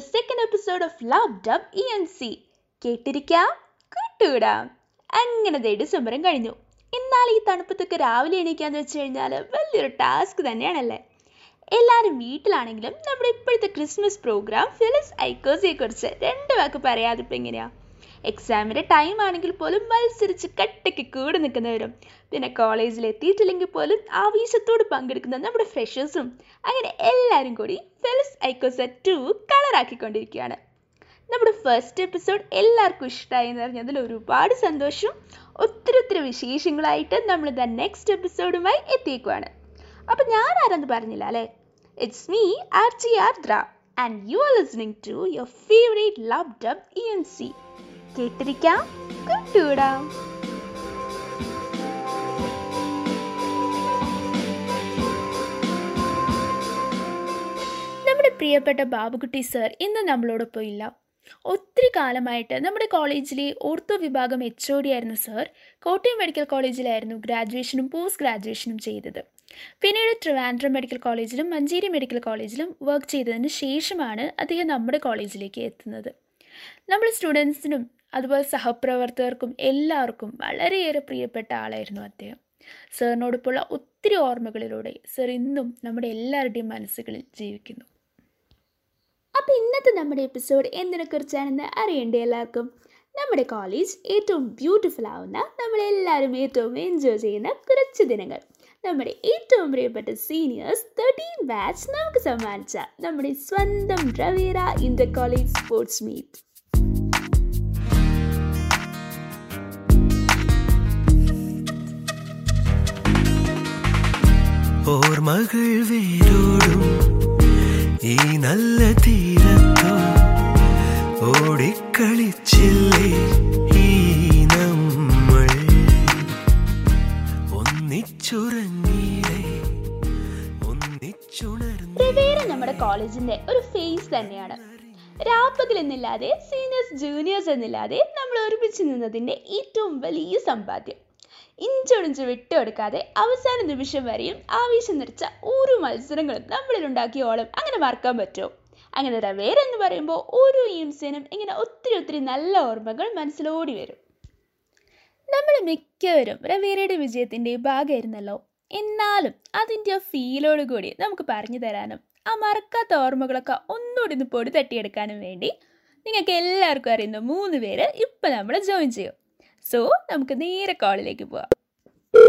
Second episode of love dub E N C കേട്ടിരിക്കാം? കേട്ടുകൂടാ അങ്ങനെ തേടി സമരം കഴിഞ്ഞു. എന്നാൽ ഈ തണുപ്പത്തൊക്കെ രാവിലെ എണീക്കാന്ന് വെച്ച് കഴിഞ്ഞാൽ വലിയൊരു ടാസ്ക് തന്നെയാണല്ലേ? എല്ലാവരും വീട്ടിലാണെങ്കിലും നമ്മുടെ ഇപ്പോഴത്തെ ക്രിസ്മസ് പ്രോഗ്രാം ഫിലിസ് ഐക്കോസിയെ കുറിച്ച് രണ്ട് വാക്ക് പറയാതെ ഇപ്പം എങ്ങനെയാ? എക്സാമിന്റെ ടൈം ആണെങ്കിൽ പോലും മത്സരിച്ച് കട്ടയ്ക്ക് കൂട് നിൽക്കുന്നവരും പിന്നെ കോളേജിൽ എത്തിയിട്ടില്ലെങ്കിൽ പോലും ആവേശത്തോട് പങ്കെടുക്കുന്ന നമ്മുടെ ഫ്രഷേഴ്സും അങ്ങനെ എല്ലാവരും കൂടി ഫെലിസ് ഐക്കോസ ടു കളറാക്കിക്കൊണ്ടിരിക്കുകയാണ് നമ്മുടെ ഫസ്റ്റ് എപ്പിസോഡ് എല്ലാവർക്കും ഇഷ്ടമായി എന്ന് പറഞ്ഞതിൽ ഒരുപാട് സന്തോഷം. ഒത്തിരി ഒത്തിരി വിശേഷങ്ങളായിട്ട് നമ്മൾ ദ നെക്സ്റ്റ് എപ്പിസോഡുമായി എത്തിയേക്കുവാണ്. അപ്പം ഞാൻ ആരെന്ന് പറഞ്ഞില്ല അല്ലേ? It's me R J Aardra and you are listening to your favourite love dub E N C കേട്ടിരിക്കാം. കേട്ടുവിടാം നമ്മുടെ പ്രിയപ്പെട്ട ബാബുക്കുട്ടി സർ ഇന്ന് നമ്മളോടൊപ്പം ഇല്ല. ഒത്തിരി കാലമായിട്ട് നമ്മുടെ കോളേജിലെ ഓർത്തോ വിഭാഗം എച്ച് ഒ ഡി ആയിരുന്ന സർ കോട്ടയം മെഡിക്കൽ കോളേജിലായിരുന്നു ഗ്രാജുവേഷനും പോസ്റ്റ് ഗ്രാജുവേഷനും ചെയ്തത്. പിന്നീട് ട്രിവാൻഡ്രം മെഡിക്കൽ കോളേജിലും മഞ്ചേരി മെഡിക്കൽ കോളേജിലും വർക്ക് ചെയ്തതിന് ശേഷമാണ് അദ്ദേഹം നമ്മുടെ കോളേജിലേക്ക് എത്തുന്നത്. നമ്മുടെ സ്റ്റുഡൻസിനും അതുപോലെ സഹപ്രവർത്തകർക്കും എല്ലാവർക്കും വളരെയേറെ പ്രിയപ്പെട്ട ആളായിരുന്നു അദ്ദേഹം. സാറിനോടൊപ്പമുള്ള ഒത്തിരി ഓർമ്മകളിലൂടെ സർ ഇന്നും നമ്മുടെ എല്ലാവരുടെയും മനസ്സുകളിൽ ജീവിക്കുന്നു. അപ്പോൾ ഇന്നത്തെ നമ്മുടെ എപ്പിസോഡ് എന്തിനെക്കുറിച്ചാണെന്ന് അറിയണ്ടേ എല്ലാവർക്കും? നമ്മുടെ കോളേജ് ഏറ്റവും ബ്യൂട്ടിഫുൾ ആവുന്ന നമ്മളെല്ലാവരും ഏറ്റവും എൻജോയ് ചെയ്യുന്ന കുറച്ച് ദിനങ്ങൾ. നമ്മുടെ ഏറ്റവും പ്രിയപ്പെട്ട സീനിയേഴ്സ് തേർട്ടീൻ ബാച്ച് നമുക്ക് സമ്മാനിച്ച നമ്മുടെ സ്വന്തം Ravera inter college sports meet ഓർമ്മകൾ വേരോടും ഈ നല്ല തീരത്തോ ഓടിക്കളിച്ചില്ലേ ഈ നമ്മൾ? ഒന്നിച്ചുറങ്ങിയില്ലേ ഒന്നിച്ചുണർന്നു. നമ്മുടെ കോളേജിന്റെ ഒരു ഫേസ് തന്നെയാണ്. രാപ്പകൽ എന്നില്ലാതെ സീനിയേഴ്സ് ജൂനിയേഴ്സ് എന്നില്ലാതെ നമ്മൾ ഒരുമിച്ച് നിന്നതിന്റെ ഏറ്റവും വലിയ സമ്പാദ്യം. ഇഞ്ചൊടിഞ്ച് വിട്ടുകൊടുക്കാതെ അവസാന നിമിഷം വരെയും ആവേശം നിറച്ച ഓരോ മത്സരങ്ങളും നമ്മളിൽ ഉണ്ടാക്കിയ ഓളം അങ്ങനെ മറക്കാൻ പറ്റുമോ? അങ്ങനെ റവേര എന്ന് പറയുമ്പോൾ ഓരോ ഈംസിനും ഇങ്ങനെ ഒത്തിരി ഒത്തിരി നല്ല ഓർമ്മകൾ മനസ്സിലോടി വരും. നമ്മൾ മിക്കവരും റവേരയുടെ വിജയത്തിന്റെ ഭാഗമായിരുന്നല്ലോ. എന്നാലും അതിന്റെ ആ ഫീലോട് കൂടി നമുക്ക് പറഞ്ഞു തരാനും ആ മറക്കാത്ത ഓർമ്മകളൊക്കെ ഒന്നുകൂടി ഒന്ന് പൊടി തട്ടിയെടുക്കാനും വേണ്ടി നിങ്ങൾക്ക് എല്ലാവർക്കും അറിയുന്ന മൂന്ന് പേര് ഇപ്പം നമ്മൾ ജോയിൻ ചെയ്യും. സോ നമുക്ക് നേരെ കോളിലേക്ക് പോവാം. ഹലോ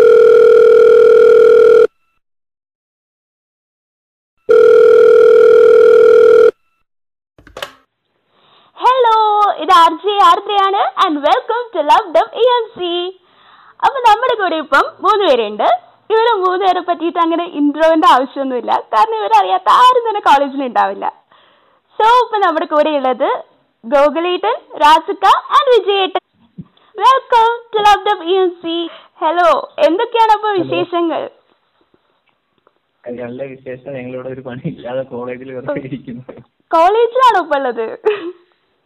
ഇത് R J ആർദ്രയാണ് and welcome to love dum E M C അപ്പൊ നമ്മുടെ കൂടെ ഇപ്പം മൂന്ന് പേരുണ്ട്. ഇവർ മൂന്ന് പേരെ പറ്റിയിട്ട് അങ്ങനെ ഇൻട്രോവിന്റെ ആവശ്യമൊന്നുമില്ല. കാരണം ഇവരറിയാത്ത ആരും തന്നെ കോളേജിൽ ഉണ്ടാവില്ല. സോ ഇപ്പൊ നമ്മുടെ കൂടെ ഉള്ളത് ഗോകുലേട്ടൻ രാസുക്ക and വിജയേട്ടൻ. Welcome to love the B M C hello എന്തൊക്കെയാണ് അപ്പൊ വിശേഷങ്ങൾ? നല്ല വിശേഷം. ഞങ്ങളിവിടെ ഒരു പണി ഇല്ലാതെ കോളേജിൽ വെറുതെ ഇരിക്കുന്നു. കോളേജിലാണോ ഇപ്പൊ ഉള്ളത്?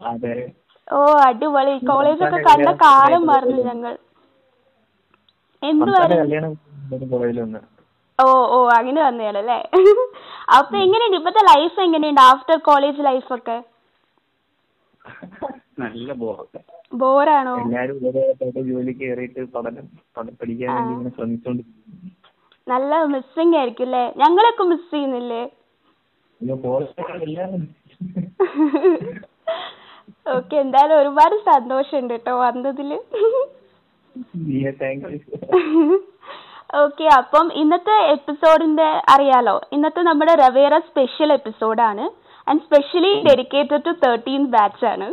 അതെ. ഓ അടിപൊളി. കോളേജൊക്കെ കണ്ട കാലം മറന്നു ഞങ്ങൾ. എന്ത് അവസാന കല്യാണം കോളേജിൽ വന്ന് ഓ ഓ അങ്ങനെ വന്നേളല്ലേ അപ്പൊ എങ്ങനെയുണ്ട്? ഇപ്പത്തെ ലൈഫ് എങ്ങനെയുണ്ട്? ആഫ്റ്റർ കോളേജ് ലൈഫൊക്കെ നല്ല ബോറൊക്കെ ബോറാണോ എല്ലാരും ഇതേപോലത്തെ ജോലി കേറിയിട്ട് പഠനം പഠനം പഠിക്കാൻ വേണ്ടി ഇങ്ങനെ ശ്രമിച്ചോണ്ട് നല്ല മിസ്സിംഗ് ആയിരിക്കും അല്ലേ ഞങ്ങളൊക്കെ മിസ് ചെയ്യുന്നില്ലേ? പിന്നെ എല്ലാരും ഓക്കെ എന്തായാലും ഒരുപാട് സന്തോഷമുണ്ട് കേട്ടോ വന്നതിൽ. താങ്ക് യു ഓക്കെ അപ്പം ഇന്നത്തെ എപ്പിസോഡിന്റെ അറിയാലോ? ഇന്നത്തെ നമ്മുടെ റവേറ സ്പെഷ്യൽ എപ്പിസോഡാണ് and specially dedicated to thirteen batch ആണ്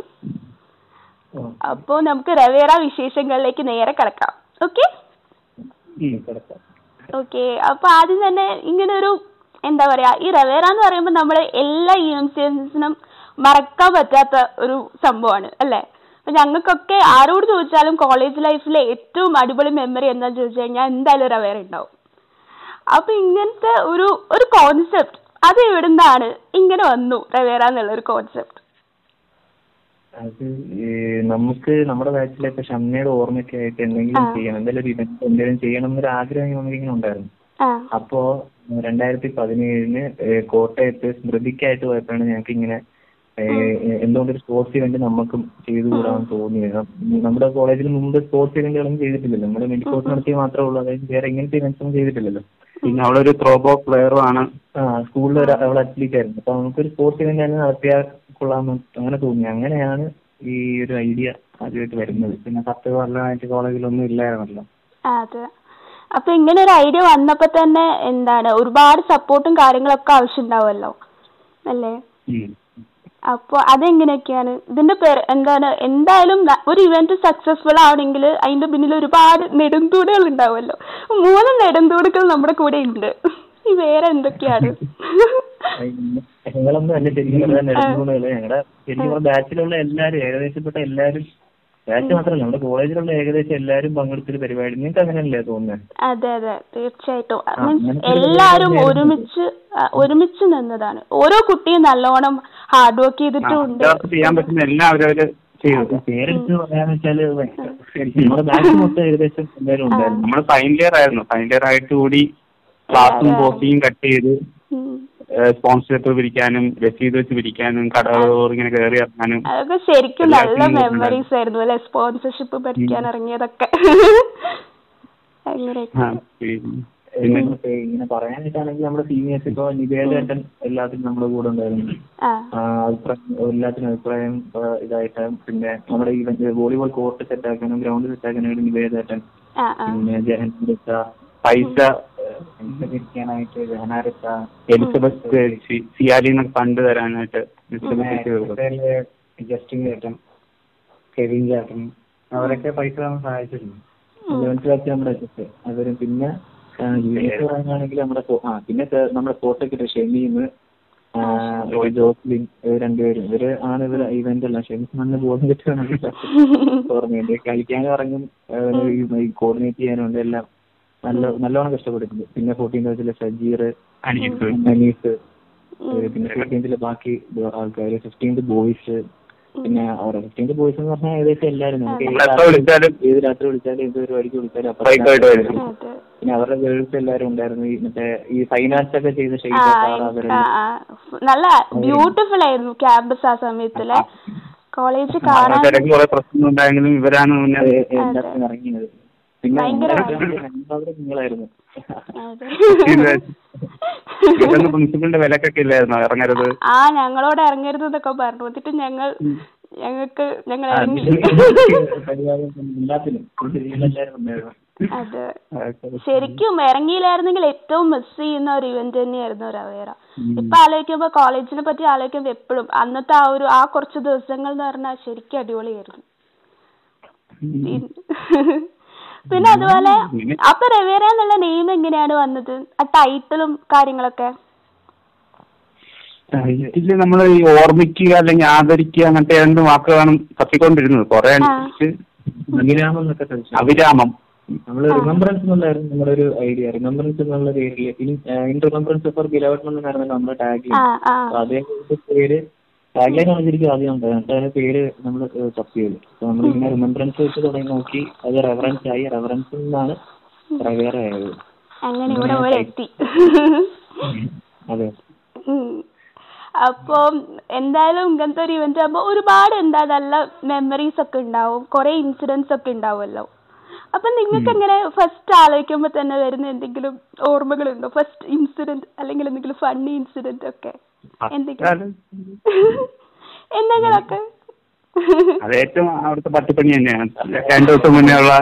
അപ്പോൾ നമുക്ക് റവേറ വിശേഷങ്ങളിലേക്ക് നേരെ കിടക്കാം. ഓക്കെ ഓക്കെ അപ്പൊ ആദ്യം തന്നെ ഇങ്ങനെ ഒരു എന്താ പറയാ ഈ റവേറ എന്ന് പറയുമ്പോൾ നമ്മൾ എല്ലാ എസിനും മറക്കാൻ പറ്റാത്ത ഒരു സംഭവമാണ് അല്ലേ? അപ്പൊ ഞങ്ങൾക്കൊക്കെ ആരോട് ചോദിച്ചാലും കോളേജ് ലൈഫിലെ ഏറ്റവും അടിപൊളി മെമ്മറി എന്താന്ന് ചോദിച്ചു കഴിഞ്ഞാൽ എന്തായാലും റവേറ ഉണ്ടാവും. അപ്പൊ ഇങ്ങനത്തെ ഒരു ഒരു കോൺസെപ്റ്റ് അത് എവിടുന്നാണ് ഇങ്ങനെ വന്നു റവേറ എന്നുള്ള ഒരു കോൺസെപ്റ്റ് അത് നമുക്ക് നമ്മുടെ ബാച്ചിലെ ഇപ്പൊ ഷംനയുടെ ഓർമ്മയ്ക്ക് ആയിട്ട് എന്തെങ്കിലും. ചെയ്യണം എന്തെങ്കിലും ഒരു ഇവന്റ് എന്തെങ്കിലും ചെയ്യണം എന്നൊരു ആഗ്രഹം നമുക്കിങ്ങനെ ഉണ്ടായിരുന്നു. അപ്പോ രണ്ടായിരത്തി പതിനേഴിന് കോട്ടയത്ത് സ്മൃതിക്കായിട്ട് പോയപ്പോഴാണ് ഞങ്ങൾക്ക് ഇങ്ങനെ എന്തുകൊണ്ട് ഒരു സ്പോർട്സ് ഇവന്റ് നമുക്കും ചെയ്തുകൂടാന്ന് തോന്നിയത്. നമ്മുടെ കോളേജിന് മുമ്പ് സ്പോർട്സ് ഇവന്റുകളൊന്നും ചെയ്തിട്ടില്ലല്ലോ. നമ്മുടെ മെഡിക്കോസ് നടത്തി മാത്രമേ ഉള്ളൂ. അതായത് വേറെ ഇങ്ങനത്തെ ഇവന്റ്സ് ഒന്നും ചെയ്തിട്ടില്ലല്ലോ. പിന്നെ അവളൊരു ത്രോബോ പ്ലെയറും ആണ്. സ്കൂളിൽ ഒരു അവൾ അത്ലീറ്റ് ആയിരുന്നു. അപ്പൊ നമുക്കൊരു സ്പോർട്സ് ഇവന്റ് തന്നെ നടത്തിയാൽ കൊള്ളാമെന്ന് അങ്ങനെ തോന്നി. അങ്ങനെയാണ് ഈ ഒരു ഐഡിയ ആദ്യമായിട്ട് വരുന്നത്. പിന്നെ പത്ത് കൊല്ലമായിട്ട് കോളേജിലൊന്നും ഇല്ലായിരുന്നല്ലോ. അതെ. അപ്പൊ ഇങ്ങനെ ഒരു ഐഡിയ വന്നപ്പോ തന്നെ എന്താണ്? ഒരുപാട് സപ്പോർട്ടും കാര്യങ്ങളൊക്കെ ആവശ്യമുണ്ടാവുമല്ലോ? അല്ലേ? അപ്പൊ അതെങ്ങനെയൊക്കെയാണ്? ഇതിന്റെ പേര് എന്താണ്? എന്തായാലും ഒരു ഇവന്റ് സക്സസ്ഫുൾ ആവണമെങ്കിൽ അതിന്റെ പിന്നിൽ ഒരുപാട് നെടുന്തൂടുകൾ ഉണ്ടാവുമല്ലോ. മൂന്ന് നെടുന്തൂടുകൾ നമ്മുടെ കൂടെ ഉണ്ട്. ഈ വേറെ എന്തൊക്കെയാണ്? ഞങ്ങളൊന്നും അല്ല ശരിക്കും നെടുങ്കൂടുകൾ ഞങ്ങളുടെ ശരിക്കും ബാച്ചിലുള്ള എല്ലാവരും ഏകദേശപ്പെട്ട എല്ലാരും ബാച്ച് മാത്രമല്ല നമ്മുടെ കോളേജിലുള്ള ഏകദേശം എല്ലാരും പങ്കെടുത്തൊരു പരിപാടി. നിങ്ങൾക്ക് അങ്ങനെയല്ലേ തോന്നുന്നത് അതെ അതെ. തീർച്ചയായിട്ടും. എല്ലാരും ഒരുമിച്ച് ഒരുമിച്ച് നിന്നതാണ്. ഓരോ കുട്ടിയും നല്ലോണം ഹാർഡ് വർക്ക് ചെയ്തിട്ടുണ്ട്. ചെയ്യാൻ പറ്റുന്ന എല്ലാം അവരവര് ചെയ്തു. പേരെടുത്ത് പറയാന്ന് വെച്ചാൽ നമ്മുടെ ബാച്ച് മൊത്തം ഏകദേശം എല്ലാരും ഉണ്ടായിരുന്നു. നമ്മൾ ഫൈനൽ ഇയർ ആയിരുന്നു. ഫൈനൽ ഇയർ ആയിട്ട് കൂടി ക്ലാസ്സും കോഫിയും കട്ട് ചെയ്ത് സ്പോൺസർ സ്പോൺസർഷിപ്പ് പിരിക്കാനും രസീത് വെച്ച് പിരിക്കാനും ഇങ്ങനെ കയറി ഇറങ്ങാനും അതൊക്കെ ശരിക്കും നല്ല മെമ്മറീസ് ആയിരുന്നു അല്ലെ? സ്പോൺസർഷിപ്പ് പഠിക്കാൻ ഇറങ്ങിയതൊക്കെ. അങ്ങനെയൊക്കെ. ഇങ്ങനെ പറയാനായിട്ടാണെങ്കിൽ നമ്മുടെ സീനിയേഴ്സ് ഇപ്പൊ നിവേദേട്ടൻ എല്ലാത്തിനും നമ്മുടെ കൂടെ ഉണ്ടായിരുന്നു. അഭിപ്രായം എല്ലാത്തിനും അഭിപ്രായം ഏഹ് ഇതായിട്ട് പിന്നെ നമ്മുടെ ഈ വോളിബോൾ കോർട്ട് സെറ്റ് ആക്കാനും ഗ്രൗണ്ട് സെറ്റ് ആക്കാനും വേണ്ടി നിവേദേട്ടൻ പിന്നെ ജഹൻദത്ത പൈസ പിരിക്കാനായിട്ട് ജഹനാരത്ത എലിസബത്ത് സി- സിയാലിന്നൊക്കെ ഫണ്ട് തരാനായിട്ട്. ജസ്റ്റിൻ ചേട്ടൻ കെവിൻ ചേട്ടൻ അവരൊക്കെ പൈസ തന്ന് സഹായിച്ചിരുന്നു. ലെവൻത്ത് ബാച്ച് നമ്മുടെ അവരും പിന്നെ ജൂനിയേഴ്സ് പറയുകയാണെങ്കിൽ നമ്മുടെ ആ പിന്നെ നമ്മുടെ ഫോട്ടോയ്ക്ക് ഷെമീന്ന് ജോസ്ലിൻ രണ്ടുപേരും. ഇവർ ആണ് ഇവർ ഇവന്റ് എല്ലാം ഷെമീസ് നല്ല ബോധം കിട്ടുകയാണെങ്കിൽ ഓർമ്മയുണ്ട് കളിക്കാനും ഇറങ്ങും കോർഡിനേറ്റ് ചെയ്യാനും ഉണ്ട് എല്ലാം. നല്ല നല്ലോണം കഷ്ടപ്പെട്ടിട്ടുണ്ട്. പിന്നെ ഫോർട്ടീൻ ബാച്ചിലെ സജീർ അനീസ്. പിന്നെ ഫിഫ്റ്റീൻത്തിലെ ബാക്കി ആൾക്കാർ ഫിഫ്റ്റീൻത് ബോയ്സ് പിന്നെ ഒരൊറ്റ ബോയ്സ് എന്ന് പറഞ്ഞാൽ ഏകദേശം എല്ലാരും നമുക്ക് ഏത് രാത്രി- വിളിച്ചാലും? ഏത് രാത്രി വിളിച്ചാലും ഏത് പരിപാടിക്ക് വിളിച്ചാലും അപ്പൊ വരും. അതെ പിന്നെ അവരുടെ ഗേൾസ് എല്ലാരും ഉണ്ടായിരുന്നു. ഈ മറ്റേ ഈ ഫൈനാൻസ് ഒക്കെ ചെയ്ത നല്ല ബ്യൂട്ടിഫുൾ ആയിരുന്നു ക്യാമ്പസ് ആ സമയത്തിലെ. കോളേജ് കാണാൻ ഇവരാണ് ഇറങ്ങിയത്. പിന്നെ നിങ്ങളായിരുന്നു. പ്രിൻസിപ്പളിന്റെ വിലക്കൊക്കെ ഇല്ലായിരുന്നു? ഇറങ്ങരുത്. ആ ഞങ്ങളോട് ഇറങ്ങരുത് എന്നൊക്കെ പറഞ്ഞു. എന്നിട്ട് ഞങ്ങൾ ഞങ്ങൾക്ക് ഞങ്ങൾ അതെ. ശരിക്കും ഇറങ്ങിയില്ലായിരുന്നെങ്കിൽ ഏറ്റവും മിസ് ചെയ്യുന്ന ഒരു ഇവന്റ് തന്നെയായിരുന്നു ഒരു അവയറ ഇപ്പൊ ആലോചിക്കുമ്പോ കോളേജിനെ പറ്റി ആലോചിക്കുമ്പോ എപ്പോഴും അന്നത്തെ ആ ഒരു ആ കുറച്ച് ദിവസങ്ങൾ എന്ന് പറഞ്ഞാൽ ശരിക്കും അടിപൊളിയായിരുന്നു. പിന്നെ- അതുപോലെ അപ്പൊ റവേറ എന്നുള്ള നെയിം എങ്ങനെയാണ് വന്നത്? ആ ടൈറ്റിലും കാര്യങ്ങളൊക്കെ. ടൈറ്റിൽ നമ്മൾ ഈ ഓർമ്മിക്കുക അല്ലെങ്കിൽ ആദരിക്കുക അങ്ങനത്തെ രണ്ട് വാക്കുകളാണ് തപ്പിക്കൊണ്ടിരുന്നത്. കുറെ അഭിരാമം അവിരാമം നമ്മൾ റിമംബറൻസ് എന്നുള്ളായിരുന്നു നമ്മുടെ ഒരു ഐഡിയ റിമംബറൻസ് എന്നുള്ള പേരിൽ ഇൻ റിമംബറൻസ് ഫോർ ഗിലവട്ട് എന്നായിരുന്നു നമ്മുടെ ടാഗ് അതേ പേര് ടാഗ് ലൈൻ ആദ്യം എന്നിട്ട് അതിന്റെ പേര് നമ്മൾ തപ്പിയത് അപ്പൊ നമ്മൾ ഇങ്ങനെ റിമംബറൻസ് വെച്ച് തുടങ്ങി നോക്കി അത് റെഫറൻസ് ആയി. റെഫറൻസിൽ നിന്നാണ് റവേറ ആയത്. അങ്ങനെ ഇവിടെ വരെ എത്തി അതെ. അപ്പൊ എന്തായാലും ഇങ്ങനത്തെ ഒരു ഇവന്റ് ആകുമ്പോ ഒരുപാട് എന്താ നല്ല മെമ്മറീസ് ഒക്കെ ഉണ്ടാവും. കുറെ ഇൻസിഡൻസ് ഒക്കെ ഉണ്ടാവുമല്ലോ. അപ്പൊ നിങ്ങൾക്ക് എങ്ങനെ ഫസ്റ്റ് ആലോചിക്കുമ്പോ തന്നെ വരുന്ന എന്തെങ്കിലും ഓർമ്മകളുണ്ടോ? ഫസ്റ്റ് ഇൻസിഡന്റ് അല്ലെങ്കിൽ എന്തെങ്കിലും ഫണ്ണി ഇൻസിഡന്റ് ഒക്കെ? എന്തെങ്കിലും? എന്തെങ്കിലുമൊക്കെ? അത് ഏറ്റവും അവിടുത്തെ പട്ടിപ്പണി തന്നെയാണ്. രണ്ടു ദിവസം മുന്നേ ഉള്ള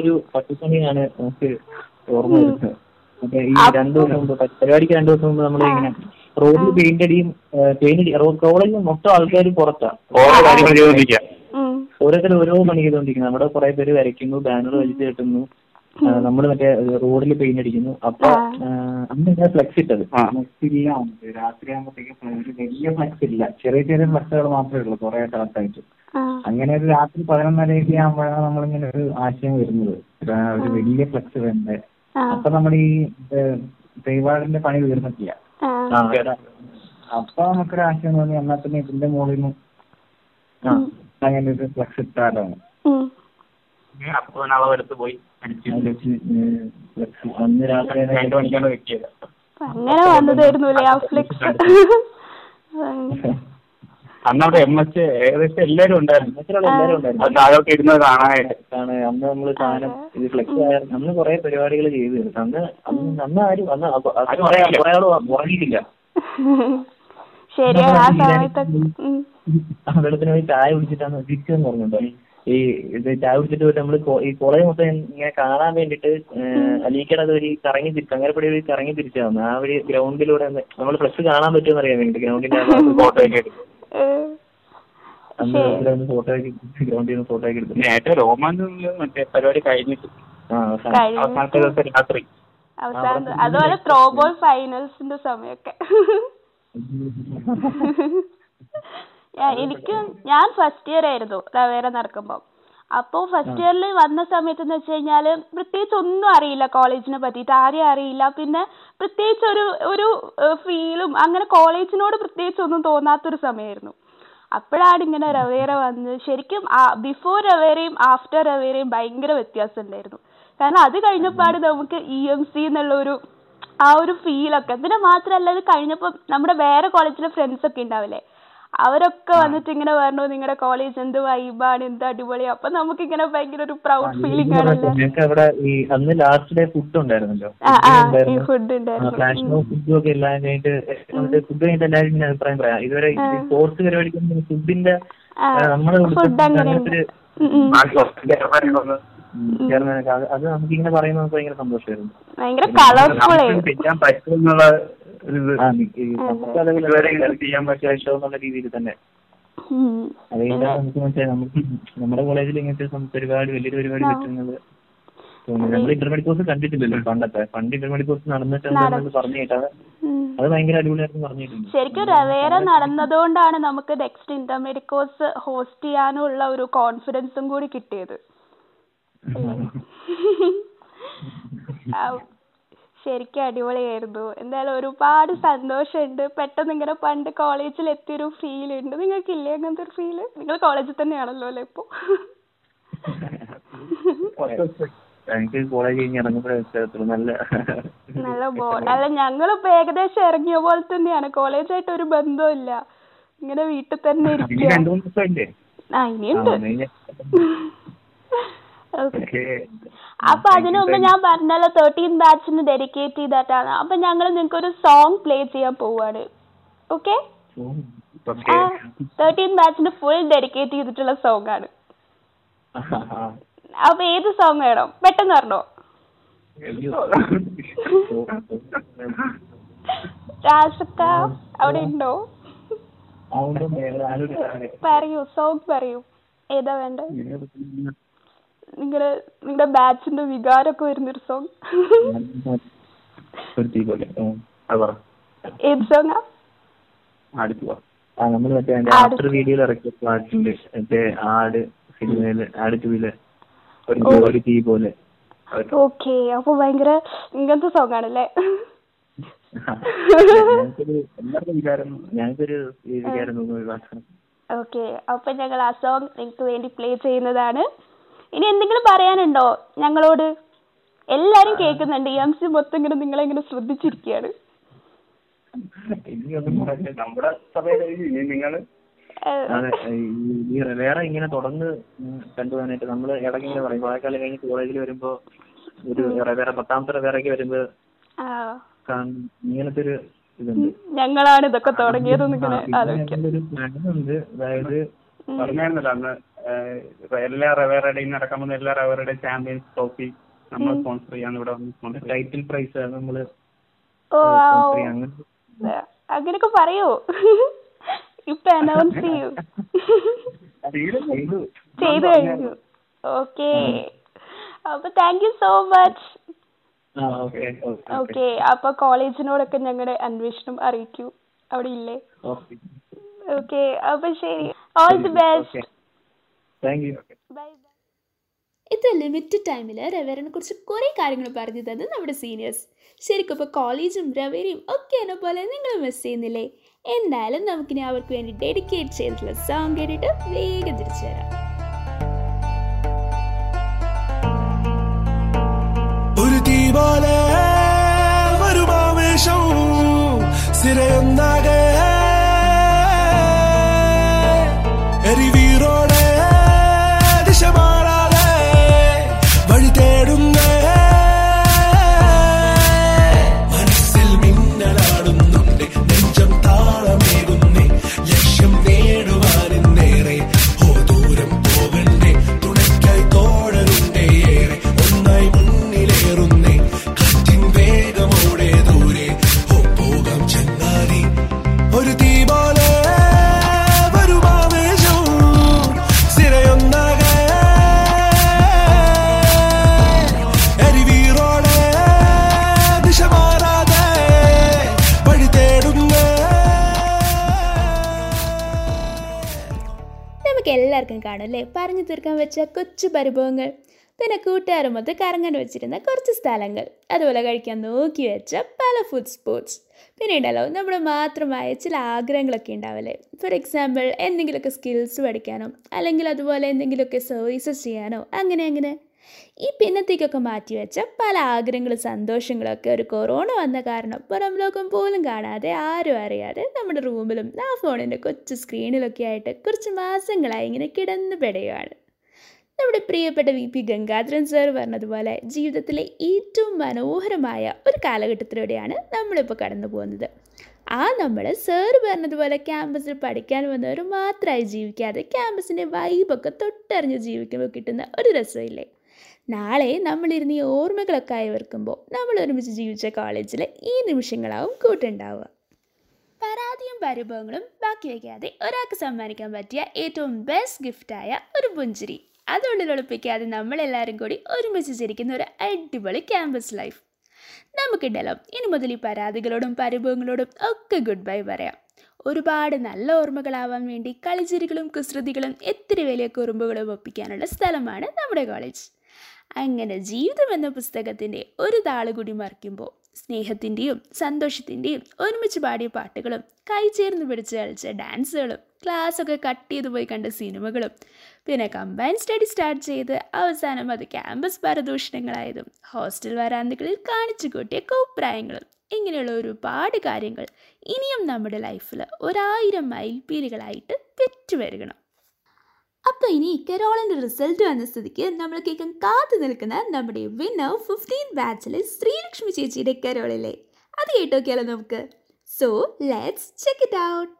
ഒരു പട്ടിപ്പണിയാണ് നമുക്ക് ഓർമ്മ വരുന്നത്. ഈ രണ്ടു ദിവസം മുമ്പ് പരിപാടിക്ക് രണ്ടു ദിവസം മുമ്പ് നമ്മൾ ഇങ്ങനെ റോഡിൽ പെയിന്റ് അടിയും പെയിന്റ് അടി റോഡ് കോളേജിൽ മൊത്തം ആൾക്കാർ പുറത്താണ് ഓരോ കാര്യങ്ങൾ ഉം. ഓരോരുത്തർ ഓരോ പണി ചെയ്തോണ്ടിരിക്കുന്നു നമ്മുടെ കുറെ പേര് വരയ്ക്കുന്നു ബാനർ വലിച്ചു കെട്ടുന്നു. നമ്മൾ മറ്റേ റോഡിൽ പെയിന്റ് അടിക്കുന്നു. അപ്പൊ അന്ന് ഞാൻ ഫ്ലെക്സ് ഇട്ടത്. ഫ്ലെക്സ് ഇല്ല രാത്രി ആകുമ്പോഴത്തേക്കും ഒരു വലിയ ഫ്ലെക്സ് ഇല്ല. ചെറിയ ചെറിയ ഫ്ലെക്സുകൾ മാത്രമേ ഉള്ളൂ കുറെ ടാർട്ടായിട്ട് അങ്ങനെ ഒരു രാത്രി പതിനൊന്നരയൊക്കെ ആകുമ്പോഴാണ് നമ്മളിങ്ങനെ ഒരു ആശയം വരുന്നത്. ഒരു വലിയ ഫ്ലെക്സ് വേണ്ട. അപ്പൊ നമ്മൾ ഈ ദൈവാടിന്റെ പണി തീർന്നിട്ടില്ല. അപ്പൊ നമുക്കൊരു ആശയം തോന്നി എന്നാൽ പിന്നെ ഇതിന്റെ മുകളിൽ നിന്ന് ആ. അങ്ങനെ ഒരു ഫ്ലക്സ് ഇട്ടാലാണ്. ഉം. അപ്പൊ അളവെടുത്ത് പോയി അന്ന് രാത്രി രണ്ടു മണിക്കാണ് വെക്കിയത് അങ്ങനെ വന്നതായിരുന്നു അല്ലേ ആ ഫ്ലെക്സ് അന്ന് അവിടെ എം എച്ച് ഏകദേശം എല്ലാരും ഉണ്ടായിരുന്നു. മറ്റുള്ള എല്ലാവരും ഉണ്ടായിരുന്നു. താഴോട്ട് ഇരുന്നത് കാണാനായിട്ട്. ആണ് അന്ന് നമ്മൾ സാധനം ഇത് ഫ്ലെക്സ് അന്ന് കുറെ പരിപാടികൾ ചെയ്തു. അന്ന് അന്ന് അന്ന് ആരും അന്ന് ആൾ ഉറങ്ങിയിട്ടില്ല. ശരിയാണ് ആ സമയത്ത് വെള്ളത്തിന് പോയി ചായ കുടിച്ചിട്ടാണ് എന്ന് പറഞ്ഞിട്ടുണ്ടോ. ഈ ഇത് ചായ കുടിച്ചിട്ട് പോയിട്ട് നമ്മൾ കോ- ഈ കോളേജ് മൊത്തം ഇങ്ങനെ കാണാൻ വേണ്ടിട്ട് അലീക്കട വഴി കറങ്ങി തിരിച്ചു അങ്ങനെപ്പടി വഴി കറങ്ങി തിരിച്ചു വന്നു. ആ വഴി ഗ്രൗണ്ടിലൂടെ നമ്മൾ ഫ്ലക്സ് കാണാൻ പറ്റുമെന്ന് അറിയാൻ വേണ്ടി ഗ്രൗണ്ടിന്റെ ഫോട്ടോ ഒക്കെ എടുത്തു. ഫോട്ടോ ഒക്കെ ഗ്രൗണ്ടിൽ നിന്ന് ഫോട്ടോ ഒക്കെ എടുത്തു. പിന്നെ ഏറ്റവും രോമാഞ്ചം മറ്റേ പരിപാടി കഴിഞ്ഞിട്ട്. ആ അവസാനം. കഴിഞ്ഞു അവസാനത്തെ ദിവസം രാത്രി. അവസാനം അതുപോലെ ത്രോ ബോൾ ഫൈനൽസിന്റെ സമയമൊക്കെ. ഞാൻ എനിക്ക് ഞാൻ ഫസ്റ്റ് ഇയർ ആയിരുന്നു റവേറ നടക്കുമ്പോൾ അപ്പോൾ ഫസ്റ്റ് ഇയറിൽ വന്ന സമയത്ത് എന്ന് വെച്ച് കഴിഞ്ഞാൽ പ്രത്യേകിച്ച് ഒന്നും അറിയില്ല കോളേജിനെ പറ്റിയിട്ട് ആരെയും അറിയില്ല. പിന്നെ പ്രത്യേകിച്ച് ഒരു ഒരു ഫീലും അങ്ങനെ കോളേജിനോട് പ്രത്യേകിച്ച് ഒന്നും തോന്നാത്തൊരു സമയമായിരുന്നു അപ്പോഴാണ് ഇങ്ങനെ റവേറ വന്ന് ശരിക്കും ബിഫോർ റവേറയും ആഫ്റ്റർ റവേറയും ഭയങ്കര വ്യത്യാസം ഉണ്ടായിരുന്നു. കാരണം അത് കഴിഞ്ഞപ്പാട് നമുക്ക് ഇ എം സി എന്നുള്ള ഒരു ആ ഒരു ഫീലൊക്കെ പിന്നെ മാത്രമല്ല അത് കഴിഞ്ഞപ്പോൾ നമ്മുടെ വേറെ കോളേജിലെ ഫ്രണ്ട്സ് ഒക്കെ ഉണ്ടാവില്ലേ? അവരൊക്കെ വന്നിട്ട് ഇങ്ങനെ പറഞ്ഞു നിങ്ങളുടെ കോളേജ് എന്ത് വൈബാണ് എന്ത് അടിപൊളിയാ അപ്പൊ നമുക്ക് ഇങ്ങനെ ഭയങ്കര ഒരു പ്രൗഡ് ഫീലിംഗ് അവിടെ ഈ അന്ന് ലാസ്റ്റ് ഡേ ഫുഡ് ഉണ്ടായിരുന്നല്ലോ. ഫുഡ് ഉണ്ടായിരുന്നു? ഫുഡും ഒക്കെ എല്ലാം കഴിഞ്ഞിട്ട് ഫുഡ് കഴിഞ്ഞിട്ട് എല്ലാവരും ഇങ്ങനെ അഭിപ്രായം പറയാം. ഇതുവരെ സ്പോർട്സ് പരിപാടിക്ക് ഫുഡിന്റെ നമ്മൾ അത് പറയുന്നത് ഭയങ്കര സന്തോഷമായിരുന്നു. ഭയങ്കര കളർഫുൾ നമുക്ക് ചെയ്യാൻ പറ്റിയ എന്നുള്ള രീതിയിൽ തന്നെ. നമുക്ക് നമുക്ക് നമ്മുടെ കോളേജിൽ ഇങ്ങനത്തെ പരിപാടി വലിയൊരു പരിപാടി പറ്റുന്നത് തോന്നുന്നു നമ്മൾ ഇന്റർമീഡിയറ്റ് കോഴ്സ് കണ്ടിട്ടില്ലല്ലോ പണ്ടത്തെ. പണ്ട് ഇന്റർമീഡിയറ്റ് കോഴ്സ് നടന്നിട്ടുണ്ടെന്ന് പറഞ്ഞു കേട്ടത് അത് ഭയങ്കര അടിപൊളിയായിരുന്നു പറഞ്ഞിട്ടുണ്ട്. ശരിക്കും വേറെ നടന്നതുകൊണ്ടാണ് നമുക്ക് നെക്സ്റ്റ് ഇന്റർമീഡിയറ്റ് കോഴ്സ് ഹോസ്റ്റ് ചെയ്യാനുള്ള ഒരു കോൺഫിഡൻസും കൂടി കിട്ടിയത്. ശരിക്കും അടിപൊളിയായിരുന്നു. എന്തായാലും ഒരുപാട് സന്തോഷമുണ്ട്. പെട്ടെന്ന് ഇങ്ങനെ പണ്ട് കോളേജിൽ എത്തിയൊരു ഫീൽ ഉണ്ട്. നിങ്ങൾക്കില്ലേ അങ്ങനത്തെ ഒരു ഫീൽ നിങ്ങൾ കോളേജിൽ തന്നെയാണല്ലോ അല്ലേ ഇപ്പൊ? എനിക്ക് കോളേജ് കഴിഞ്ഞ് ഇറങ്ങുമ്പോഴേ നല്ല നല്ല ബോ അല്ല ഞങ്ങളിപ്പോ ഏകദേശം ഇറങ്ങിയ പോലെ തന്നെയാണ്. കോളേജായിട്ട് ഒരു ബന്ധമില്ല ഇങ്ങനെ വീട്ടിൽ തന്നെ ഇരിക്കുക ആ ഇനിയുണ്ട്. അപ്പൊ അതിനു മുമ്പ് ഞാൻ പറഞ്ഞല്ലോ തേർട്ടീൻ ബാച്ചിന് ഡെഡിക്കേറ്റ് ചെയ്തിട്ടാണ്. അപ്പൊ ഞങ്ങൾ നിങ്ങൾക്ക് ഒരു സോങ് പ്ലേ ചെയ്യാൻ പോവാണ്. ഓക്കെ തേർട്ടീൻ ബാച്ചിന് ഫുൾ ഡെഡിക്കേറ്റ് ചെയ്തിട്ടുള്ള സോങ് ആണ്. അപ്പൊ ഏത് സോങ് വേണം? പെട്ടെന്ന് പറഞ്ഞോ. അവിടെ ഉണ്ടോ? ആരും ഇല്ല. പറയൂ സോങ് പറയൂ. ഏതാ വേണ്ടത്? നിങ്ങളുടെ നിങ്ങളുടെ ബാച്ചിന്റെ വികാരമൊക്കെ വരുന്നൊരു സോങ് ഏത് സോങ്ങാ നമ്മൾ മറ്റേ ആഫ്റ്റർ വീഡിയോയിൽ ഇറക്കിയ പാട്ടുണ്ട് മറ്റേ ആട് സിനിമയിൽ ആട് ടൂവിൽ ഒരു. തീ പോലെ. ഓക്കെ അപ്പൊ ഭയങ്കര ഇങ്ങനത്തെ സോങ് ആണല്ലേ? ഓക്കെ അപ്പൊ ഞങ്ങൾ ആ സോങ് നിങ്ങൾക്ക് വേണ്ടി പ്ലേ ചെയ്യുന്നതാണ്. ഇനി എന്തെങ്കിലും പറയാനുണ്ടോ ഞങ്ങളോട്? എല്ലാരും കേൾക്കുന്നുണ്ട്. എം സി മൊത്തം ഇങ്ങനെ നിങ്ങളെ ഇങ്ങനെ ശ്രദ്ധിച്ചിരിക്കുകയാണ്. നമ്മുടെ ഈ വേറെ ഇങ്ങനെ തുടർന്ന് കണ്ടുപോകാനായിട്ട്. നമ്മൾ ഇടയ്ക്ക് ഇങ്ങനെ പറയും. കുറെ കാലം കഴിഞ്ഞ് കോളേജിൽ വരുമ്പോ ഒരു വേറെ പത്താമത്തെ വേറെയൊക്കെ വരുമ്പോ ഇങ്ങനത്തെ ഒരു ഇതുണ്ട്. ഞങ്ങളാണ് ഇതൊക്കെ തുടങ്ങിയത് അതായത്. പറഞ്ഞായിരുന്നല്ലോ അന്ന് ഏഹ്, എല്ലാ റവേറുടെയും നടക്കാൻ പോകുന്ന എല്ലാ റവേറുടെയും ചാമ്പ്യൻസ് ട്രോഫി നമ്മൾ സ്പോൺസർ ചെയ്യാന്ന് ഇവിടെ വന്ന് ടൈറ്റിൽ പ്രൈസ് നമ്മൾ ഓ അങ്ങനെ അങ്ങനെയൊക്കെ പറയൂ. ഇപ്പൊ അനൗൺസ് ചെയ്യൂ. ചെയ്തു. കഴിഞ്ഞു. ഓക്കെ. അപ്പൊ thank you so much okay അപ്പൊ കോളേജിനോടൊക്കെ ഞങ്ങളുടെ അന്വേഷണം അറിയിക്കൂ. അവിടെ ഇല്ലേ ഓക്കെ അപ്പൊ ശരി. All the best thank you bye bye ഇത് ലിമിറ്റഡ് ടൈമിൽ രവേരനെ കുറിച്ച് കുറേ കാര്യങ്ങൾ പറഞ്ഞു തന്നു നമ്മുടെ സീനിയേഴ്സ് ശരിക്കും ഇപ്പോൾ കോളേജും രവേരിയും ഒക്കെ എന്നെ പോലെ നിങ്ങൾ മിസ് ചെയ്യുന്നില്ലേ? എന്തായാലും നമുക്കിനി അവർക്ക് വേണ്ടി ഡെഡിക്കേറ്റ് ചെയ്തിട്ടുള്ള സോങ് കേട്ടിട്ട് വേഗം തിരിച്ചു വരാം. ഒരു തീ പോലെ വരുമാവേശം സിരയൊന്നാകെ കൊച്ചു പരിഭവങ്ങൾ. പിന്നെ കൂട്ടുകാരുമൊത്ത് കറങ്ങാൻ വെച്ചിരുന്ന കുറച്ച് സ്ഥലങ്ങൾ. അതുപോലെ കഴിക്കാൻ നോക്കി വെച്ച പല ഫുഡ് സ്പോർട്സ് പിന്നെ ഉണ്ടല്ലോ നമ്മൾ മാത്രമായ ചില ആഗ്രഹങ്ങളൊക്കെ ഉണ്ടാവില്ലേ? ഫോർ എക്സാമ്പിൾ എന്തെങ്കിലുമൊക്കെ സ്കിൽസ് പഠിക്കാനോ അല്ലെങ്കിൽ അതുപോലെ എന്തെങ്കിലുമൊക്കെ സർവീസസ് ചെയ്യാനോ അങ്ങനെ അങ്ങനെ. ഈ പിന്നത്തേക്കൊക്കെ മാറ്റിവെച്ച പല ആഗ്രഹങ്ങളും സന്തോഷങ്ങളൊക്കെ ഒരു കൊറോണ വന്ന കാരണം പുറം ലോകം പോലും കാണാതെ ആരും അറിയാതെ നമ്മുടെ റൂമിലും ആ ഫോണിന്റെ കൊച്ചു സ്ക്രീനിലൊക്കെ ആയിട്ട് കുറച്ച് മാസങ്ങളായി ഇങ്ങനെ കിടന്ന് പെടുകയാണ്. നമ്മുടെ പ്രിയപ്പെട്ട വി പി ഗംഗാധരൻ സാർ പറഞ്ഞതുപോലെ ജീവിതത്തിലെ ഏറ്റവും മനോഹരമായ ഒരു കാലഘട്ടത്തിലൂടെയാണ് നമ്മളിപ്പോൾ കടന്നു പോകുന്നത്. ആ നമ്മൾ സാർ പറഞ്ഞതുപോലെ ക്യാമ്പസിൽ പഠിക്കാൻ വന്നവർ മാത്രമായി ജീവിക്കാതെ ക്യാമ്പസിന്റെ വൈബൊക്കെ തൊട്ടറിഞ്ഞ് ജീവിക്കുമ്പോൾ കിട്ടുന്ന ഒരു രസമില്ലേ? നാളെ നമ്മളിരുന്ന് ഈ ഓർമ്മകളൊക്കെ ആയി വർക്കുമ്പോൾ നമ്മൾ ഒരുമിച്ച് ജീവിച്ച കോളേജിൽ ഈ നിമിഷങ്ങളാവും കൂട്ടുണ്ടാവുക പരാതിയും പരിഭവങ്ങളും ബാക്കി വയ്ക്കാതെ ഒരാൾക്ക് സമ്മാനിക്കാൻ പറ്റിയ ഏറ്റവും ബെസ്റ്റ് ഗിഫ്റ്റായ ഒരു പുഞ്ചിരി. അതുള്ളിൽ ഒളിപ്പിക്കാതെ നമ്മളെല്ലാവരും കൂടി ഒരുമിച്ച് ചിരിക്കുന്ന ഒരു അടിപൊളി ക്യാമ്പസ് ലൈഫ്. നമുക്കുണ്ടല്ലോ ഇനി മുതൽ ഈ പരാതികളോടും പരിഭവങ്ങളോടും ഒക്കെ ഗുഡ് ബൈ പറയാം. ഒരുപാട് നല്ല ഓർമ്മകളാവാൻ വേണ്ടി കളിച്ചിരികളും കുസൃതികളും എത്ര വലിയ കുറുമ്പുകളും ഒപ്പിക്കാനുള്ള സ്ഥലമാണ് നമ്മുടെ കോളേജ് അങ്ങനെ ജീവിതം എന്ന പുസ്തകത്തിന്റെ ഒരു താൾ കൂടി മറിക്കുമ്പോൾ സ്നേഹത്തിന്റെയും സന്തോഷത്തിന്റെയും ഒരുമിച്ച് പാടിയ പാട്ടുകളും കൈ ചേർന്ന് പിടിച്ച് കളിച്ച ഡാൻസുകളും ക്ലാസ്സൊക്കെ കട്ട് ചെയ്തു പോയി കണ്ട സിനിമകളും പിന്നെ കമ്പൈൻ സ്റ്റഡി സ്റ്റാർട്ട് ചെയ്ത് അവസാനം അത് ക്യാമ്പസ് പരദൂഷണങ്ങളായതും ഹോസ്റ്റൽ വരാന്തകളിൽ കാണിച്ചു കൂട്ടിയ കോപ്രായങ്ങളും ഇങ്ങനെയുള്ള ഒരുപാട് കാര്യങ്ങൾ ഇനിയും നമ്മുടെ ലൈഫിൽ ഒരായിരം മൈൽപീലികളായിട്ട് പെറ്റുവരുകണം അപ്പോൾ ഇനി കെറോളിന്റെ റിസൾട്ട് വന്ന സ്ഥിതിക്ക് നമ്മൾ കേൾക്കാൻ കാത്തു നിൽക്കുന്ന നമ്മുടെ വിന്നർ ഫിഫ്റ്റീൻ ബാച്ചിലെ ശ്രീലക്ഷ്മി ചേച്ചിയുടെ കരോളിലെ അത് കേട്ടോക്കിയാലോ നമുക്ക്. So let's check it out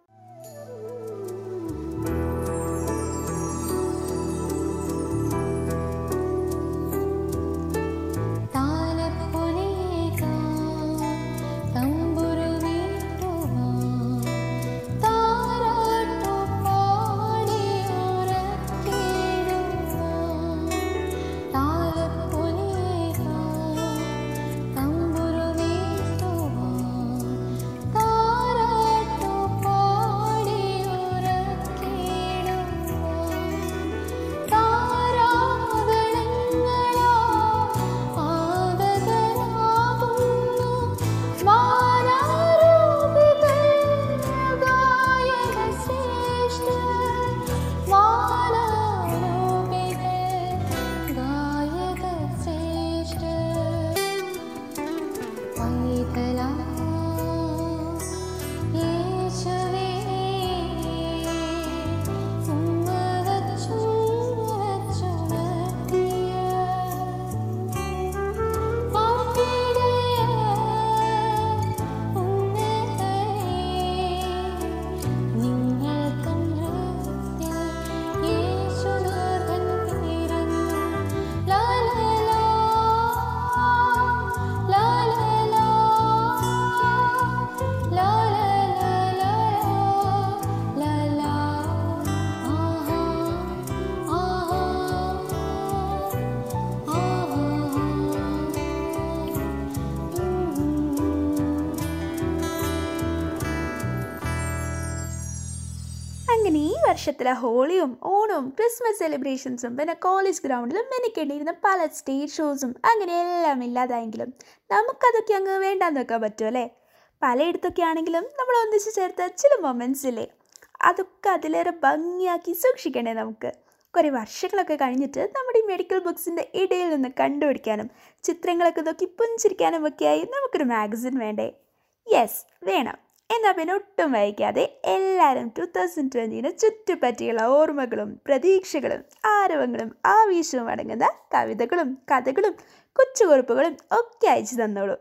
വർഷത്തിലെ ഹോളിയും ഓണവും ക്രിസ്മസ് സെലിബ്രേഷൻസും പിന്നെ കോളേജ് ഗ്രൗണ്ടിലും മെനക്കേണ്ടിയിരുന്ന പല സ്റ്റേജ് ഷോസും അങ്ങനെ എല്ലാം ഇല്ലാതായെങ്കിലും നമുക്കതൊക്കെ അങ്ങ് വേണ്ടാന്ന് വെക്കാൻ പറ്റും അല്ലേ? പലയിടത്തൊക്കെ ആണെങ്കിലും നമ്മൾ ഒന്നിച്ച് ചേർത്ത ചില മൊമെന്റ്സ് ഇല്ലേ? അതൊക്കെ അതിലേറെ ഭംഗിയാക്കി സൂക്ഷിക്കണേ നമുക്ക്? കുറേ വർഷങ്ങളൊക്കെ കഴിഞ്ഞിട്ട് നമ്മുടെ ഈ മെഡിക്കൽ ബുക്സിന്റെ ഇടയിൽ നിന്ന് കണ്ടുപിടിക്കാനും ചിത്രങ്ങളൊക്കെ നോക്കി പുഞ്ചിരിക്കാനും ഒക്കെയായി നമുക്കൊരു മാഗസിൻ വേണ്ടേ? യെസ് വേണം. എന്നാൽ പിന്നെ ഒട്ടും വൈകാതെ എല്ലാവരും ടു തൗസൻഡ് ട്വന്റീനെ ചുറ്റുപറ്റിയുള്ള ഓർമ്മകളും പ്രതീക്ഷകളും ആരവങ്ങളും ആവേശവും അടങ്ങുന്ന കവിതകളും കഥകളും കൊച്ചുകുറിപ്പുകളും ഒക്കെ അയച്ചു തന്നോളൂ.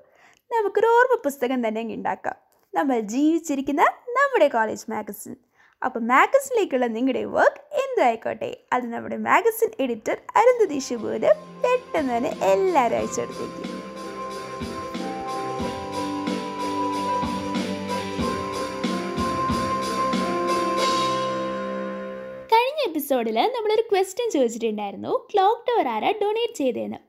നമുക്കൊരു ഓർമ്മ പുസ്തകം തന്നെ ഉണ്ടാക്കാം. നമ്മൾ ജീവിച്ചിരിക്കുന്ന നമ്മുടെ കോളേജ് മാഗസിൻ അപ്പോൾ മാഗസിനിലേക്കുള്ള നിങ്ങളുടെ വർക്ക് എന്തായിക്കോട്ടെ? അത് നമ്മുടെ മാഗസിൻ എഡിറ്റർ അരുന്ധതി ശുഭുവിന് പെട്ടെന്ന് തന്നെ എല്ലാവരും അയച്ചെടുത്തേക്കും കഴിഞ്ഞ എപ്പിസോഡിൽ നമ്മളൊരു ക്വസ്റ്റ്യൻ ചോദിച്ചിട്ടുണ്ടായിരുന്നു. ക്ലോക്ക് ടവർ ആരാ ഡൊണേറ്റ് ചെയ്തതെന്ന്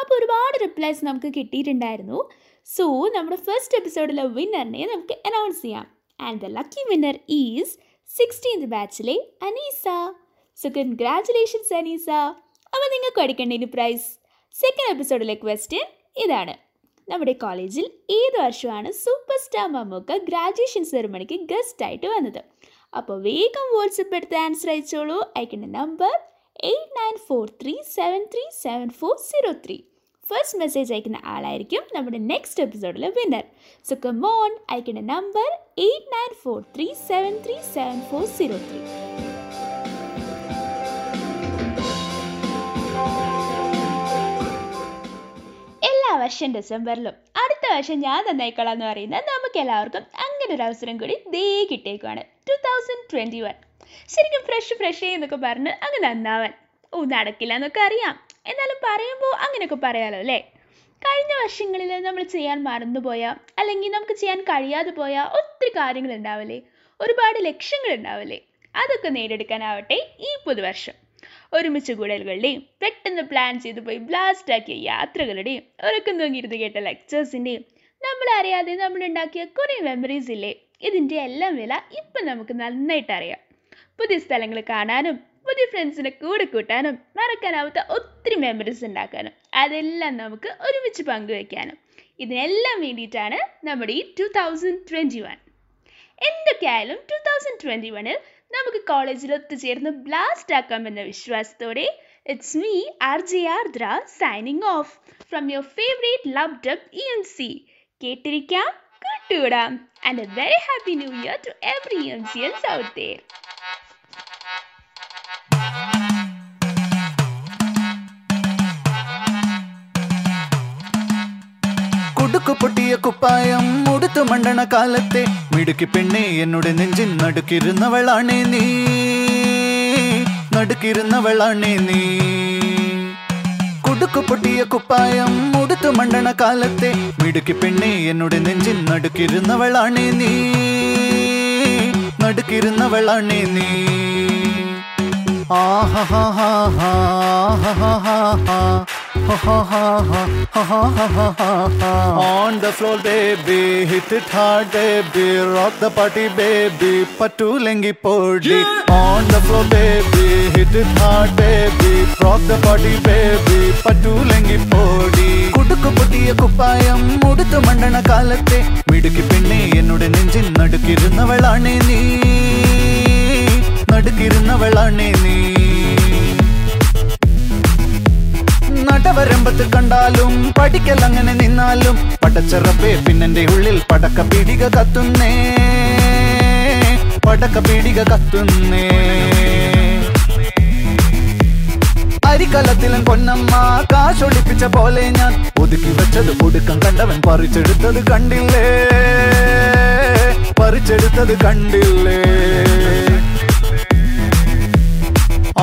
അപ്പോൾ ഒരുപാട് റിപ്ലൈസ് നമുക്ക് കിട്ടിയിട്ടുണ്ടായിരുന്നു. സോ നമ്മുടെ ഫസ്റ്റ് എപ്പിസോഡിലെ വിന്നറിനെ നമുക്ക് അനൗൺസ് ചെയ്യാം. And the lucky winner is sixteenth ബാച്ചിലെ Aneesa. So congratulations Aneesa. അപ്പോൾ നിങ്ങൾക്ക് അടിക്കേണ്ട ഇനി പ്രൈസ് സെക്കൻഡ് എപ്പിസോഡിലെ ക്വസ്റ്റ്യൻ ഇതാണ്. നമ്മുടെ കോളേജിൽ ഏത് വർഷമാണ് സൂപ്പർ സ്റ്റാർ മമ്മൂക്ക ഗ്രാജുവേഷൻ സെറിമണിക്ക് ഗസ്റ്റായിട്ട് വന്നത്? അപ്പോൾ വേഗം വാട്സപ്പ് എടുത്ത് ആൻസർ അയച്ചോളൂ. അയക്കേണ്ട number eight nine four three seven three seven four zero three first message അയക്കുന്ന ആളായിരിക്കും നമ്മുടെ നെക്സ്റ്റ് എപ്പിസോഡിലെ വിന്നർ സോ കമോൺ അയക്കേണ്ട number eight nine four three seven three seven four zero three എല്ലാ വർഷം ഡിസംബറിലും അടുത്ത വർഷം ഞാൻ നന്നായിക്കൊള്ളാം എന്ന് പറയുന്ന നമുക്ക് എല്ലാവർക്കും ഒരു അവസരം കൂടി ദേ കിട്ടിയേക്കുവാണ്. ടു തൗസൻഡ് ട്വന്റി വൺ ശരിക്കും ഫ്രഷ് ഫ്രഷ് എന്നൊക്കെ പറഞ്ഞ് അങ്ങ് നന്നാവാൻ. ഓ നടക്കില്ല എന്നൊക്കെ അറിയാം. എന്നാലും പറയുമ്പോൾ അങ്ങനെയൊക്കെ പറയാലോ അല്ലേ? കഴിഞ്ഞ വർഷങ്ങളിൽ നമ്മൾ ചെയ്യാൻ മറന്നുപോയ അല്ലെങ്കിൽ നമുക്ക് ചെയ്യാൻ കഴിയാതെ പോയ ഒത്തിരി കാര്യങ്ങൾ ഉണ്ടാവില്ലേ ഒരുപാട് ലക്ഷ്യങ്ങൾ ഉണ്ടാവില്ലേ അതൊക്കെ നേടിയെടുക്കാനാവട്ടെ ഈ പുതുവർഷം. ഒരുമിച്ച് കൂടലുകളുടെയും പെട്ടെന്ന് പ്ലാൻ ചെയ്തു പോയി ബ്ലാസ്റ്റാക്കിയ യാത്രകളുടെയും ഉറക്കം തൂങ്ങിയിരുന്ന് കേട്ട ലെക്ചേഴ്സിന്റെയും നമ്മളറിയാതെ നമ്മൾ ഉണ്ടാക്കിയ കുറേ മെമ്മറീസ് ഇല്ലേ? ഇതിന്റെ എല്ലാം വില ഇപ്പം നമുക്ക് നന്നായിട്ട് അറിയാം. പുതിയ സ്ഥലങ്ങൾ കാണാനും പുതിയ ഫ്രണ്ട്സിനെ കൂടെ കൂട്ടാനും മറക്കാനാവാത്ത ഒത്തിരി മെമ്മറീസ് ഉണ്ടാക്കാനും അതെല്ലാം നമുക്ക് ഒരുമിച്ച് പങ്കുവെക്കാനും. ഇതിനെല്ലാം വേണ്ടിയിട്ടാണ് നമ്മുടെ ഈ ടു തൗസൻഡ് ട്വന്റി വൺ എന്തൊക്കെയായാലും ടു തൗസൻഡ് ട്വന്റി വണ്ണിൽ നമുക്ക് കോളേജിൽ ഒത്തുചേർന്ന് ബ്ലാസ്റ്റ് ആക്കാമെന്ന വിശ്വാസത്തോടെ it's me R J Aardra signing off from your favourite love dub E M C കേട്ടിരിക്കാം? കേട്ടുകൂടാം and a very happy new year to every M സിയൻസ് out കുടുക്കു പൊട്ടിയ കുപ്പായം മുടുത്തു മണ്ടണ കാലത്തെ മിടുക്കി പെണ്ണെ എന്നോട് നെഞ്ചിൻ നടുക്കിരുന്നവളാണേ നീ. നടുക്കിരുന്നവളാണേ നീ. മിടുക്കു പൊട്ടിയ കുപ്പായം മുടുത്തു മണ്ടണ കാലത്തെ. മിടുക്കി പെണ്ണി എന്നുടെ നെഞ്ചിൽ നടുക്കിരുന്നവളാണ് നീ. നടുക്കിരുന്നവളാണ് നീ. On the floor baby hit hard baby rock the party baby പട്ടു പറ്റൂലെങ്കിൽ പോടി on the floor baby hit heart baby baby, rock baby party, പോടി. കുടുക്കു പൊട്ടിയ കുപ്പായം മുടുത്തു മണ്ണണ കാലത്തെ. മിടുക്കി പെണ്ണെ എന്നുടെ നെഞ്ചിൽ നടുക്കിരുന്നവളാണേ നീ. നടുക്കിരുന്നവളാണേ നീ. നടവരമ്പത്ത് കണ്ടാലും പഠിക്കൽ അങ്ങനെ നിന്നാലും പടച്ചറപ്പേ പിന്നെന്റെ ഉള്ളിൽ പടക്ക പീടിക കത്തുന്നേ. പടക്ക പീടിക കത്തുന്നേ. അരിക്കലത്തിലും പൊന്നമ്മ കാശൊളിപ്പിച്ച പോലെ ഞാൻ ഒതുക്കി വെച്ചത് ഒടുക്കം കണ്ടവൻ പറിച്ചെടുത്തത് കണ്ടില്ലേ പറിച്ചെടുത്തത് കണ്ടില്ലേ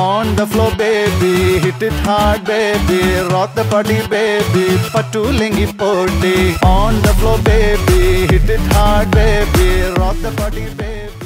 On the floor, baby, hit it hard, baby, rock the party, baby, patulengi podi. On the floor, baby, hit it hard, baby, rock the party, baby.